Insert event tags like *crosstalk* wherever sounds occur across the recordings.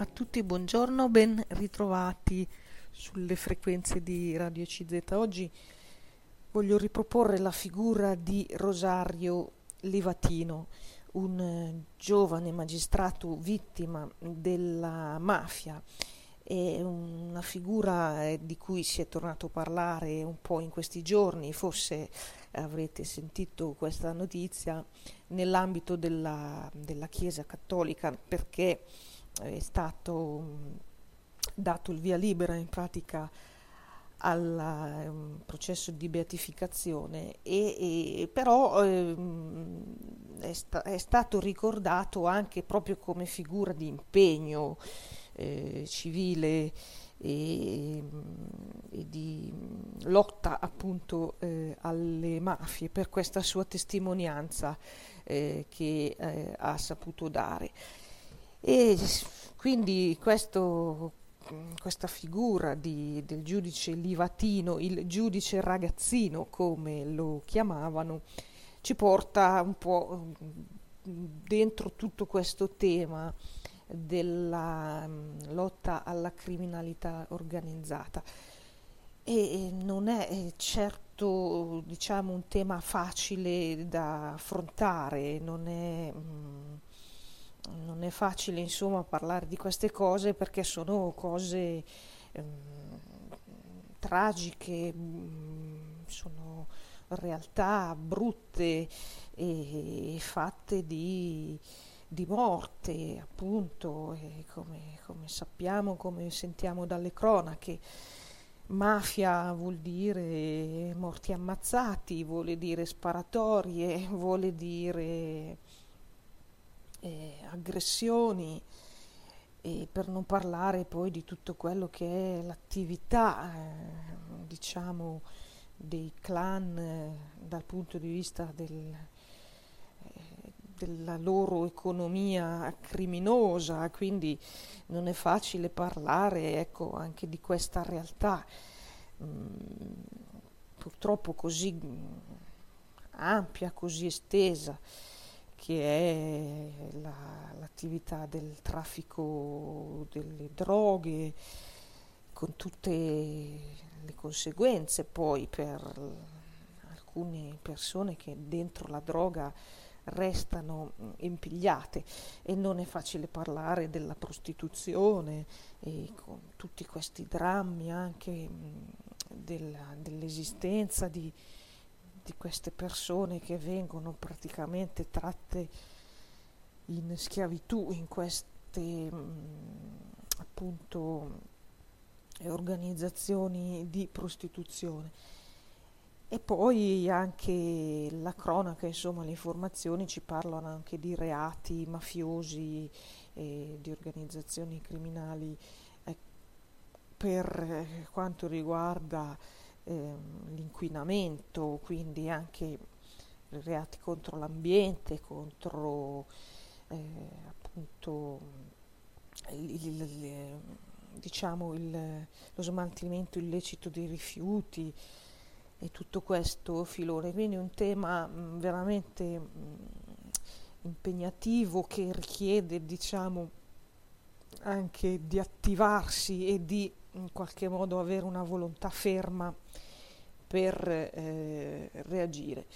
A tutti buongiorno, ben ritrovati sulle frequenze di Radio CZ. Oggi voglio riproporre la figura di Rosario Livatino, un eh, giovane magistrato vittima della mafia. È una figura eh, di cui si è tornato a parlare un po' in questi giorni, forse avrete sentito questa notizia nell'ambito della, della Chiesa Cattolica perché è stato mm, dato il via libera in pratica al um, processo di beatificazione e, e però eh, è, sta- è, stato ricordato anche proprio come figura di impegno eh, civile e, e, di lotta appunto eh, alle mafie per questa sua testimonianza eh, che eh, ha saputo dare. E quindi questo, questa figura di, del giudice livatino, il giudice ragazzino come lo chiamavano, ci porta un po' dentro tutto questo tema della lotta alla criminalità organizzata. E non è certo diciamo, un tema facile da affrontare, non è... Um, non è facile insomma parlare di queste cose perché sono cose ehm, tragiche, mh, sono realtà brutte e, e fatte di, di, morte appunto come, come sappiamo, come sentiamo dalle cronache. Mafia vuol dire morti ammazzati, vuole dire sparatorie, vuole dire eh, aggressioni e per non parlare poi di tutto quello che è l'attività, eh, diciamo, dei clan eh, dal punto di vista del, eh, della loro economia criminosa, quindi non è facile parlare ecco, anche di questa realtà. Mm, purtroppo così mm, ampia, così estesa che è la, l'attività del traffico delle droghe, con tutte le conseguenze poi per alcune persone che dentro la droga restano impigliate. E non è facile parlare della prostituzione e con tutti questi drammi anche della, dell'esistenza di, di queste persone che vengono praticamente tratte in schiavitù in queste mh, mm, appunto organizzazioni di prostituzione. E poi anche la cronaca, insomma, le informazioni ci parlano anche di reati mafiosi e di organizzazioni criminali eh, per quanto riguarda eh, l'inquinamento, quindi anche reati contro l'ambiente, contro eh, appunto il, il, il, diciamo lo smaltimento illecito dei rifiuti e tutto questo filone. Quindi un tema mh, veramente mh, impegnativo che richiede diciamo anche di attivarsi e di in qualche modo avere una volontà ferma per eh, reagire.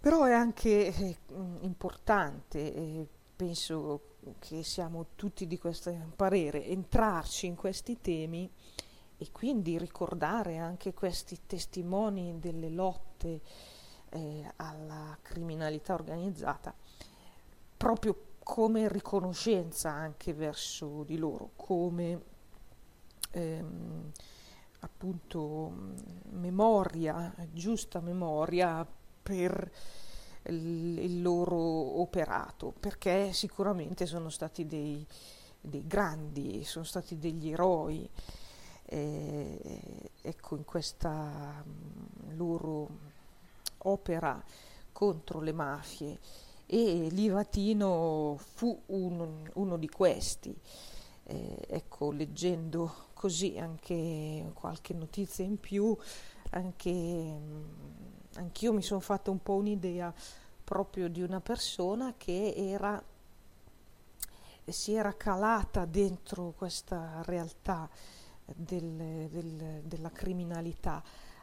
Però è anche eh, importante, eh, penso che siamo tutti di questo parere, entrarci in questi temi e quindi ricordare anche questi testimoni delle lotte eh, alla criminalità organizzata, proprio come riconoscenza anche verso di loro, come ehm, appunto memoria, giusta memoria per il, loro operato, perché sicuramente sono stati dei, dei grandi, sono stati degli eroi. Eh, ecco, in questa loro opera contro le mafie e Livatino fu un, uno di questi. Eh, ecco, leggendo così anche qualche notizia in più, anche mm, anch'io mi sono fatta un po' un'idea proprio di una persona che era si era calata dentro questa realtà del, del, della criminalità,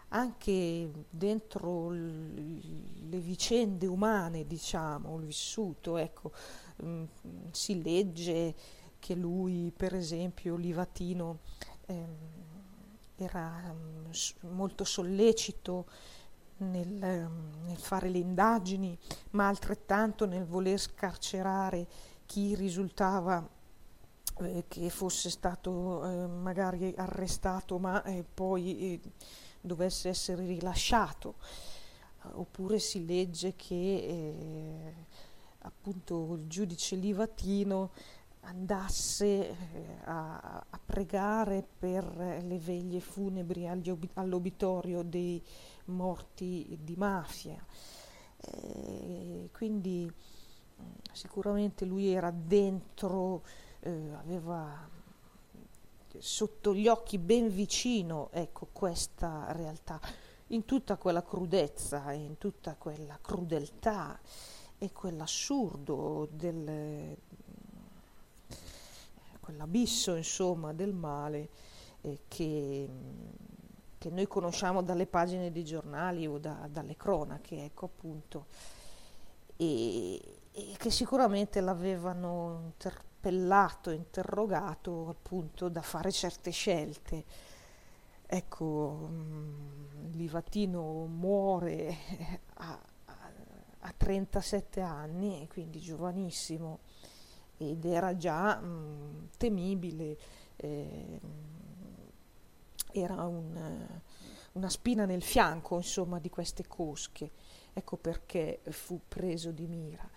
anche dentro le vicende umane, diciamo, il vissuto, ecco, mh, si legge che lui, per esempio, Livatino, era mh, molto sollecito nel, nel, fare le indagini, ma altrettanto nel voler scarcerare chi risultava eh, che fosse stato eh, magari arrestato ma eh, poi eh, dovesse essere rilasciato. Oppure si legge che eh, appunto il giudice Livatino andasse eh, a, a, pregare per le veglie funebri all'obitorio dei morti di mafia. Eh, quindi sicuramente lui era dentro, eh, aveva sotto gli occhi ben vicino ecco, questa realtà, in tutta quella crudezza, in tutta quella crudeltà e quell'assurdo del, quell'abisso insomma del male eh, che, che, noi conosciamo dalle pagine dei giornali o da, dalle cronache, ecco appunto, e, e che sicuramente l'avevano interpellato, interrogato appunto da fare certe scelte. Ecco, mm, Livatino muore *laughs* a, a 37 anni, quindi giovanissimo, ed era già mh, mm, temibile, eh, era un, una spina nel fianco insomma, di queste cosche, ecco perché fu preso di mira.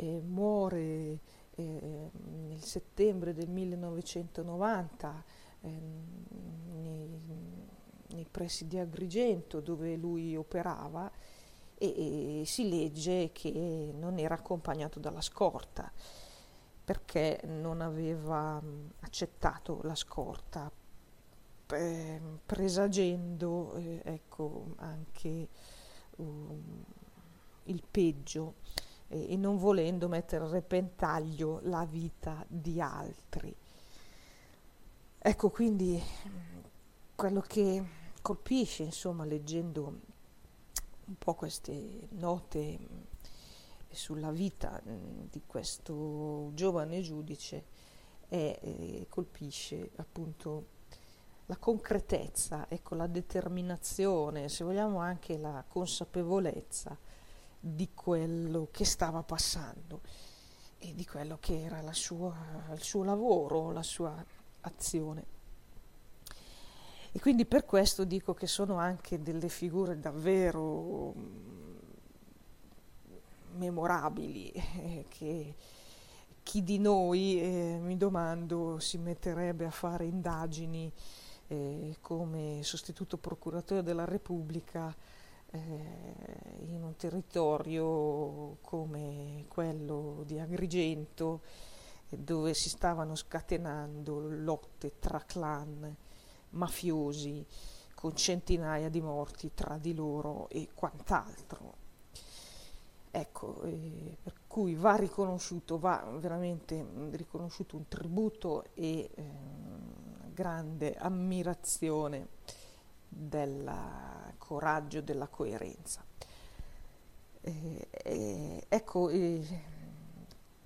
Eh, muore eh, nel settembre del 1990 ehm, nei, nei pressi di Agrigento dove lui operava e, e si legge che non era accompagnato dalla scorta perché non aveva accettato la scorta eh, presagendo eh, ecco, anche um, il peggio eh, e non volendo mettere a repentaglio la vita di altri. Ecco quindi quello che colpisce, insomma, leggendo un po' queste note sulla vita di questo giovane giudice e eh, colpisce appunto la concretezza, ecco, la determinazione, se vogliamo anche la consapevolezza di quello che stava passando e di quello che era sua, il suo lavoro, la sua azione. E quindi per questo dico che sono anche delle figure davvero mm, memorabili, eh, che chi di noi, eh, mi domando, si metterebbe a fare indagini eh, come sostituto procuratore della Repubblica eh, in un territorio come quello di Agrigento, dove si stavano scatenando lotte tra clan mafiosi con centinaia di morti tra di loro e quant'altro. Ecco, eh, per cui va riconosciuto, va veramente riconosciuto un tributo e eh, grande ammirazione del coraggio, della coerenza. Eh, eh, ecco, eh,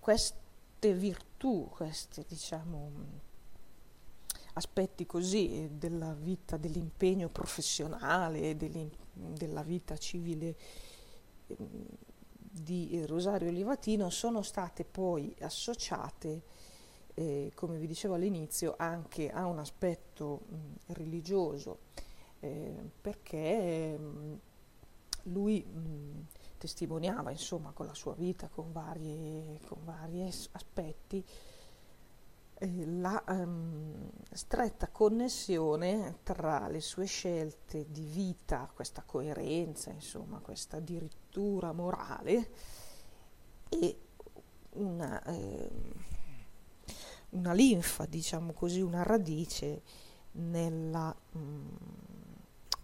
queste virtù, questi diciamo, aspetti così della vita, dell'impegno professionale, della vita civile ehm, di Rosario Livatino sono state poi associate, eh, come vi dicevo all'inizio, anche a un aspetto mh, religioso, eh, perché mh, lui mh, testimoniava insomma con la sua vita, con, varie, con vari aspetti, eh, la um, stretta connessione tra le sue scelte di vita, questa coerenza, insomma, questa dirittura morale e una, eh, una linfa, diciamo così, una radice nella, mh, mm,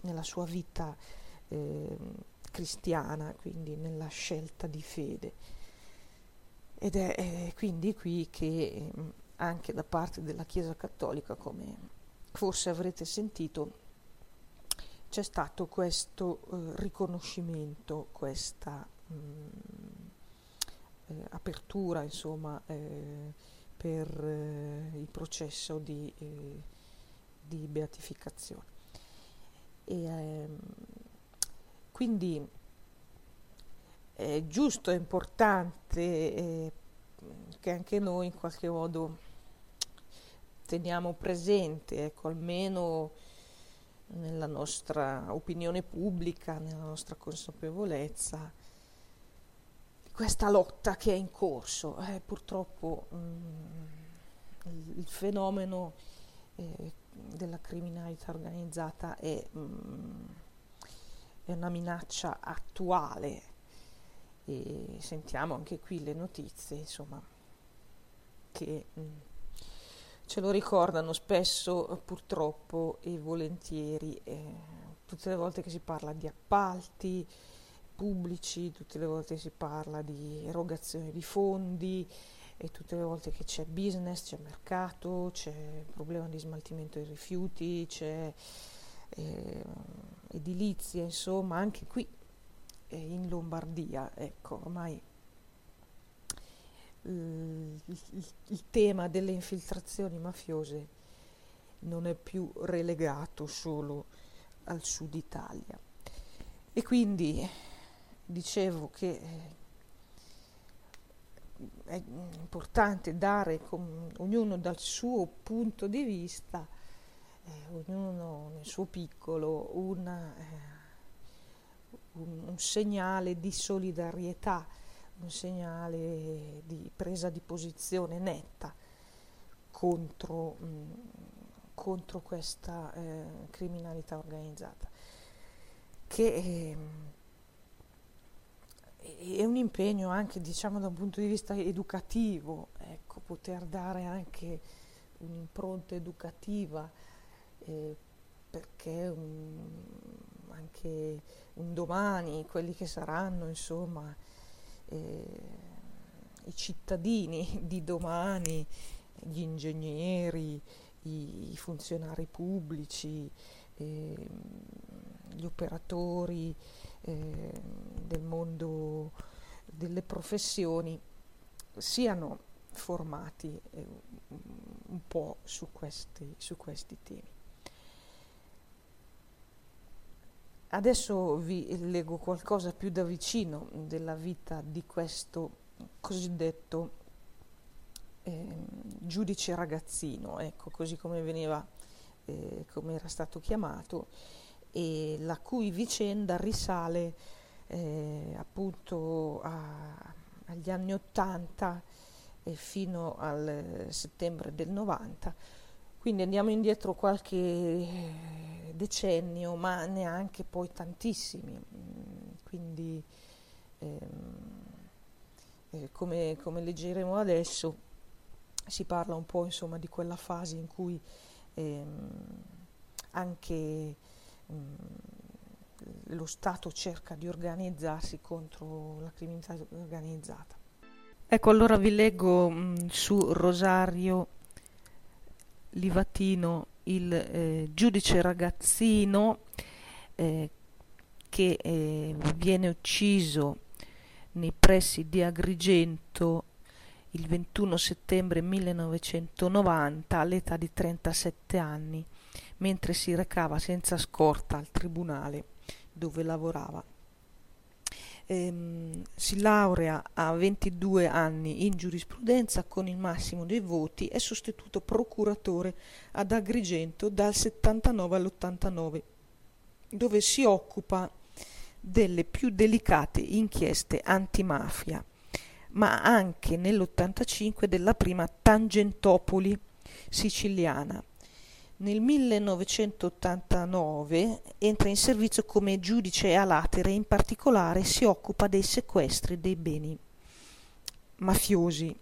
nella sua vita eh, cristiana, quindi nella scelta di fede. ed è, è quindi qui che anche da parte della Chiesa Cattolica, come forse avrete sentito, c'è stato questo eh, riconoscimento, questa mh, eh, apertura insomma, eh, per eh, il processo di, eh, di beatificazione. E, ehm, quindi è giusto, è importante eh, che anche noi in qualche modo teniamo presente, ecco, almeno nella nostra opinione pubblica, nella nostra consapevolezza, questa lotta che è in corso. Eh, purtroppo mh, mm, il fenomeno eh, della criminalità organizzata è, mh, mm, è, una minaccia attuale e sentiamo anche qui le notizie, insomma, che mh, mm, ce lo ricordano spesso purtroppo e volentieri eh, tutte le volte che si parla di appalti pubblici, tutte le volte che si parla di erogazione di fondi e tutte le volte che c'è business, c'è mercato, c'è problema di smaltimento dei rifiuti, c'è eh, edilizia, insomma, anche qui eh, in Lombardia, ecco, ormai il, il, il tema delle infiltrazioni mafiose non è più relegato solo al sud Italia. E quindi dicevo che eh, è importante dare con, ognuno dal suo punto di vista, eh, ognuno nel suo piccolo, una, eh, un, un segnale di solidarietà un segnale di presa di posizione netta contro, mh, mm, contro questa eh, criminalità organizzata, che è, è, un impegno anche diciamo, da un punto di vista educativo, ecco, poter dare anche un'impronta educativa, eh, perché un, anche un domani quelli che saranno, insomma, eh, i cittadini di domani, gli ingegneri, i, i funzionari pubblici, eh, gli operatori eh, del mondo delle professioni siano formati eh, un po' su questi, su questi temi. Adesso vi leggo qualcosa più da vicino della vita di questo cosiddetto eh, giudice ragazzino, ecco, così come veniva, eh, come era stato chiamato, e la cui vicenda risale eh, appunto a, agli anni 80 e fino al settembre del 90 quindi andiamo indietro qualche eh, decennio, ma neanche poi tantissimi. Mm, quindi, ehm, eh, come, come, leggeremo adesso, si parla un po' insomma, di quella fase in cui ehm, anche ehm, lo Stato cerca di organizzarsi contro la criminalità organizzata. Ecco, allora vi leggo mh, mm, su Rosario Livatino, il eh, giudice ragazzino eh, che eh, viene ucciso nei pressi di Agrigento il 21 settembre 1990 all'età di 37 anni, mentre si recava senza scorta al tribunale dove lavorava ehm, si laurea a 22 anni in giurisprudenza con il massimo dei voti, è sostituto procuratore ad Agrigento dal 79 all'89, dove si occupa delle più delicate inchieste antimafia, ma anche nell'85 della prima Tangentopoli siciliana, nel 1989 entra in servizio come giudice a latere e in particolare si occupa dei sequestri dei beni mafiosi.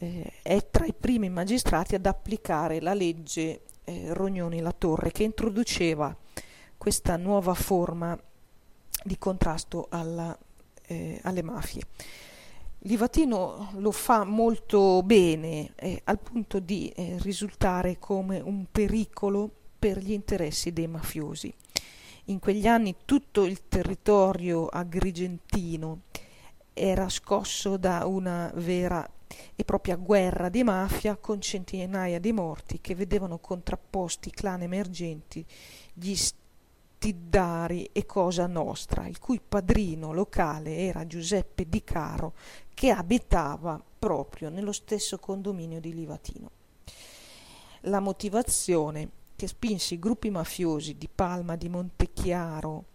Eh, è tra i primi magistrati ad applicare la legge eh, Rognoni-La Torre che introduceva questa nuova forma di contrasto alla, eh, alle mafie. Livatino lo fa molto bene eh, al punto di eh, risultare come un pericolo per gli interessi dei mafiosi. In quegli anni tutto il territorio agrigentino era scosso da una vera e propria guerra di mafia con centinaia di morti che vedevano contrapposti clan emergenti, gli Tiddari e Cosa Nostra, il cui padrino locale era Giuseppe Di Caro, che abitava proprio nello stesso condominio di Livatino. La motivazione che spinse i gruppi mafiosi di Palma di Montechiaro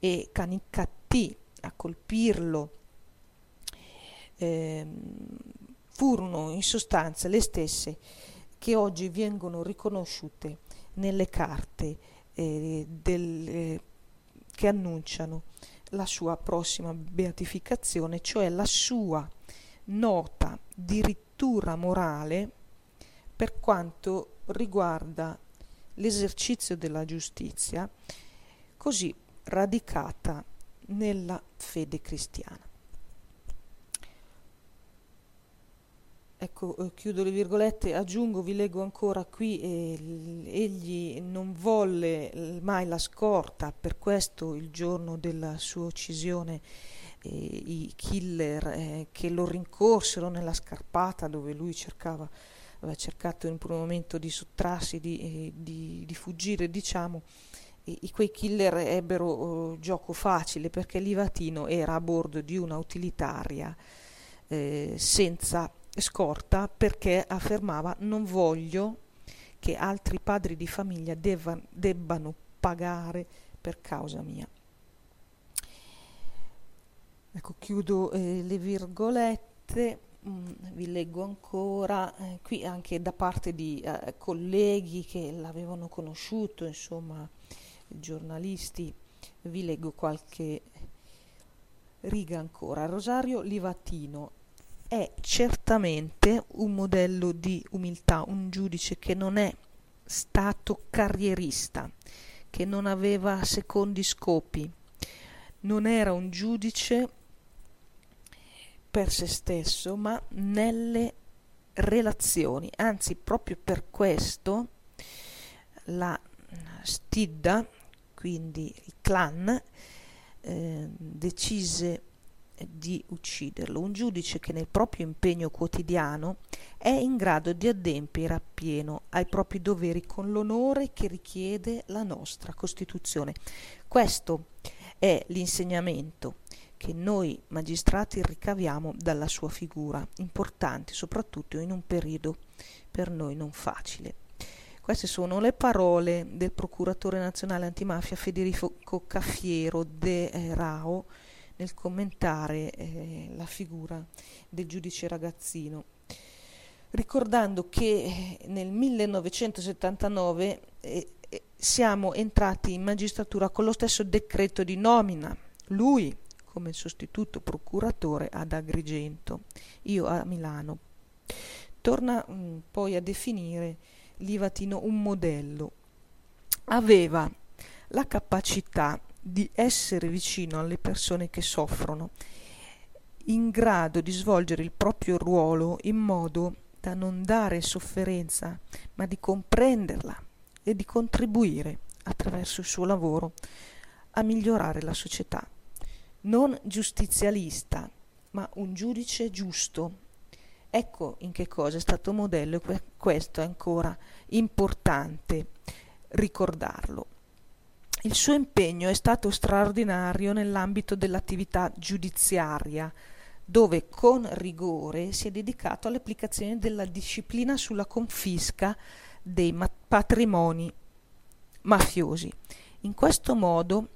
e Canicattì a colpirlo eh, furono in sostanza le stesse che oggi vengono riconosciute nelle carte eh, del, eh, che annunciano la sua prossima beatificazione, cioè la sua nota di rittura morale per quanto riguarda l'esercizio della giustizia, così radicata nella fede cristiana. Ecco, eh, chiudo le virgolette, aggiungo, vi leggo ancora qui, eh, egli non volle eh, mai la scorta, per questo il giorno della sua uccisione eh, i killer eh, che lo rincorsero nella scarpata dove lui cercava, aveva cercato in un primo momento di sottrarsi, di, eh, di, di fuggire, diciamo, e, quei killer ebbero oh, gioco facile perché Livatino era a bordo di una utilitaria senza scorta perché affermava non voglio che altri padri di famiglia debba, debbano pagare per causa mia. Ecco, chiudo eh, le virgolette, mm, vi leggo ancora, eh, qui anche da parte di eh, colleghi che l'avevano conosciuto, insomma, giornalisti, vi leggo qualche riga ancora. Rosario Livatino è certamente un modello di umiltà, un giudice che non è stato carrierista, che non aveva secondi scopi, non era un giudice per se stesso, ma nelle relazioni. Anzi, proprio per questo la Stidda, quindi il clan, eh, decise di ucciderlo, un giudice che nel proprio impegno quotidiano è in grado di adempiere appieno ai propri doveri con l'onore che richiede la nostra Costituzione. Questo è l'insegnamento che noi magistrati ricaviamo dalla sua figura, importante soprattutto in un periodo per noi non facile. Queste sono le parole del procuratore nazionale antimafia Federico Caffiero de Rao nel commentare eh, la figura del giudice ragazzino, ricordando che eh, nel 1979 eh, eh, siamo entrati in magistratura con lo stesso decreto di nomina, lui come sostituto procuratore ad Agrigento, io a Milano. Torna mh, mm, poi a definire Livatino un modello. Aveva la capacità di essere vicino alle persone che soffrono, in grado di svolgere il proprio ruolo in modo da non dare sofferenza, ma di comprenderla e di contribuire attraverso il suo lavoro a migliorare la società. Non giustizialista, ma un giudice giusto. Ecco in che cosa è stato modello e questo è ancora importante ricordarlo. Il suo impegno è stato straordinario nell'ambito dell'attività giudiziaria, dove con rigore si è dedicato all'applicazione della disciplina sulla confisca dei ma- patrimoni mafiosi. In questo modo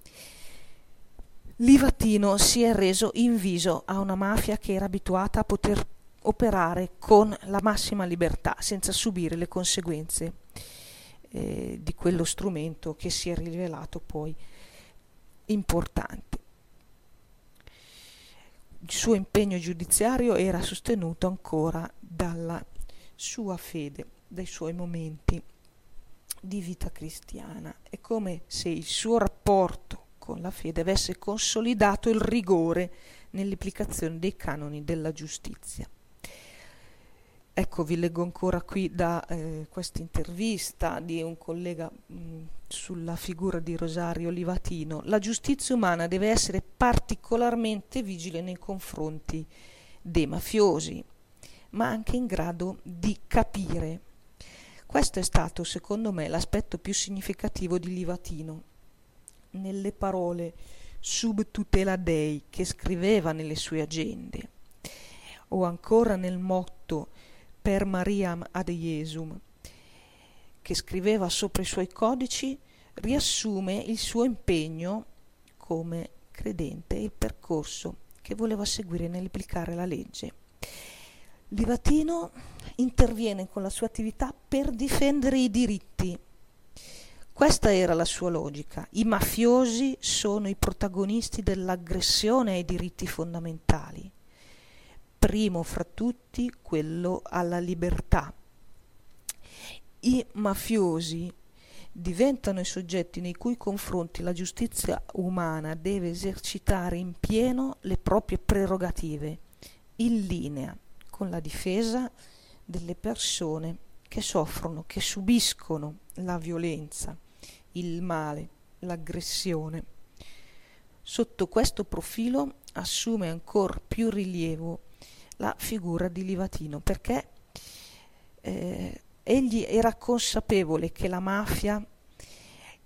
Livatino si è reso inviso a una mafia che era abituata a poter operare con la massima libertà, senza subire le conseguenze eh, di quello strumento che si è rivelato poi importante. Il suo impegno giudiziario era sostenuto ancora dalla sua fede, dai suoi momenti di vita cristiana. È come se il suo rapporto con la fede avesse consolidato il rigore nell'applicazione dei canoni della giustizia. Ecco, vi leggo ancora qui da eh, questa intervista di un collega mh, sulla figura di Rosario Livatino. La giustizia umana deve essere particolarmente vigile nei confronti dei mafiosi, ma anche in grado di capire. Questo è stato, secondo me, l'aspetto più significativo di Livatino. Nelle parole sub tutela dei che scriveva nelle sue agende, o ancora nel motto per Mariam ad Jesum, che scriveva sopra i suoi codici, riassume il suo impegno come credente e il percorso che voleva seguire nell'applicare la legge. Livatino interviene con la sua attività per difendere i diritti. Questa era la sua logica. I mafiosi sono i protagonisti dell'aggressione ai diritti fondamentali primo fra tutti quello alla libertà. I mafiosi diventano i soggetti nei cui confronti la giustizia umana deve esercitare in pieno le proprie prerogative, in linea con la difesa delle persone che soffrono, che subiscono la violenza, il male, l'aggressione. Sotto questo profilo assume ancora più rilievo la figura di Livatino perché eh, egli era consapevole che la mafia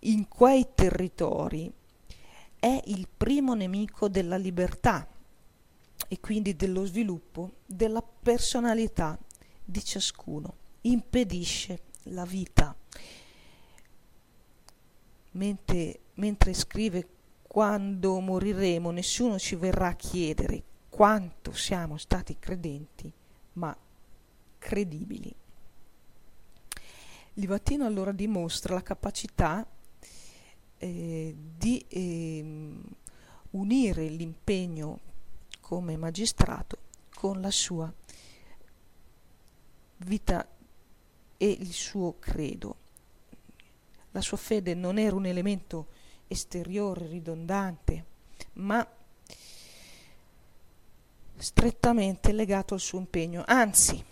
in quei territori è il primo nemico della libertà e quindi dello sviluppo della personalità di ciascuno, impedisce la vita. Mentre, mentre scrive quando moriremo nessuno ci verrà a chiedere quanto siamo stati credenti, ma credibili. Livatino allora dimostra la capacità eh, di eh, unire l'impegno come magistrato con la sua vita e il suo credo. La sua fede non era un elemento esteriore, ridondante, ma strettamente legato al suo impegno, anzi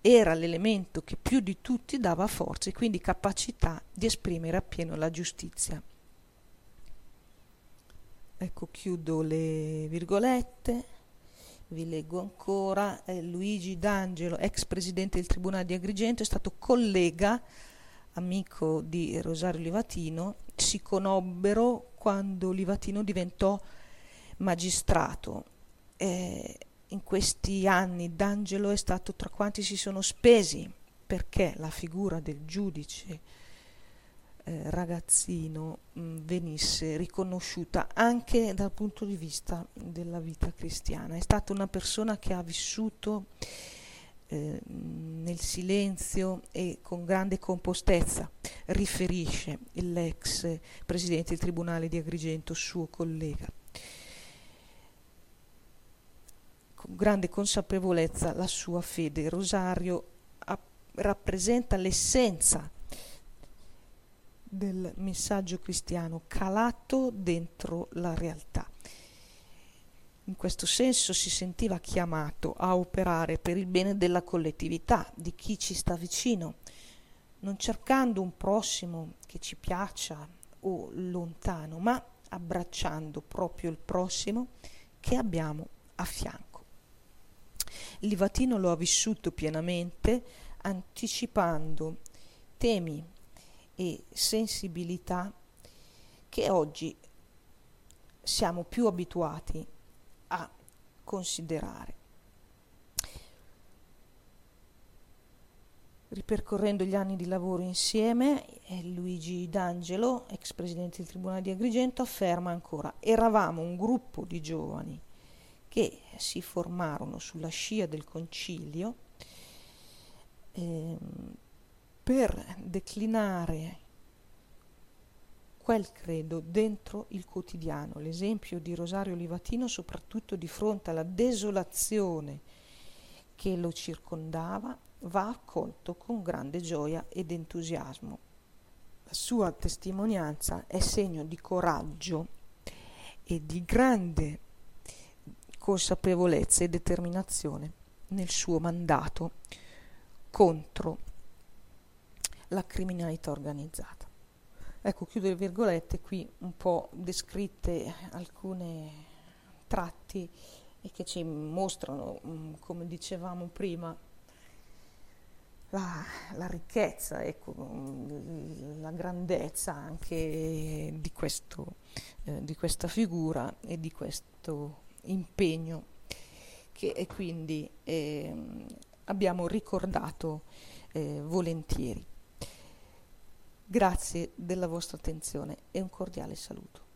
era l'elemento che più di tutti dava forza e quindi capacità di esprimere appieno la giustizia. Ecco, chiudo le virgolette, vi leggo ancora, eh, Luigi D'Angelo, ex presidente del Tribunale di Agrigento, è stato collega, amico di Rosario Livatino, si conobbero quando Livatino diventò magistrato eh, in questi anni D'Angelo è stato tra quanti si sono spesi perché la figura del giudice eh, ragazzino mh, venisse riconosciuta anche dal punto di vista della vita cristiana. È stata una persona che ha vissuto eh, nel silenzio e con grande compostezza, riferisce l'ex presidente del Tribunale di Agrigento, suo collega. Con grande consapevolezza la sua fede. Rosario a, rappresenta l'essenza del messaggio cristiano calato dentro la realtà. In questo senso si sentiva chiamato a operare per il bene della collettività, di chi ci sta vicino, non cercando un prossimo che ci piaccia o lontano, ma abbracciando proprio il prossimo che abbiamo a fianco. Livatino lo ha vissuto pienamente, anticipando temi e sensibilità che oggi siamo più abituati a considerare. Ripercorrendo gli anni di lavoro insieme, eh, Luigi D'Angelo, ex presidente del Tribunale di Agrigento, afferma ancora: Eravamo un gruppo di giovani che si formarono sulla scia del concilio eh, per declinare quel credo dentro il quotidiano. L'esempio di Rosario Livatino, soprattutto di fronte alla desolazione che lo circondava, va accolto con grande gioia ed entusiasmo. La sua testimonianza è segno di coraggio e di grande consapevolezza e determinazione nel suo mandato contro la criminalità organizzata. Ecco, chiudo le virgolette, qui un po' descritte alcune tratti che ci mostrano, mm, come dicevamo prima, la, la ricchezza, ecco, mm, la grandezza anche di, questo, eh, di questa figura e di questo impegno che quindi eh, abbiamo ricordato eh, volentieri. Grazie della vostra attenzione e un cordiale saluto.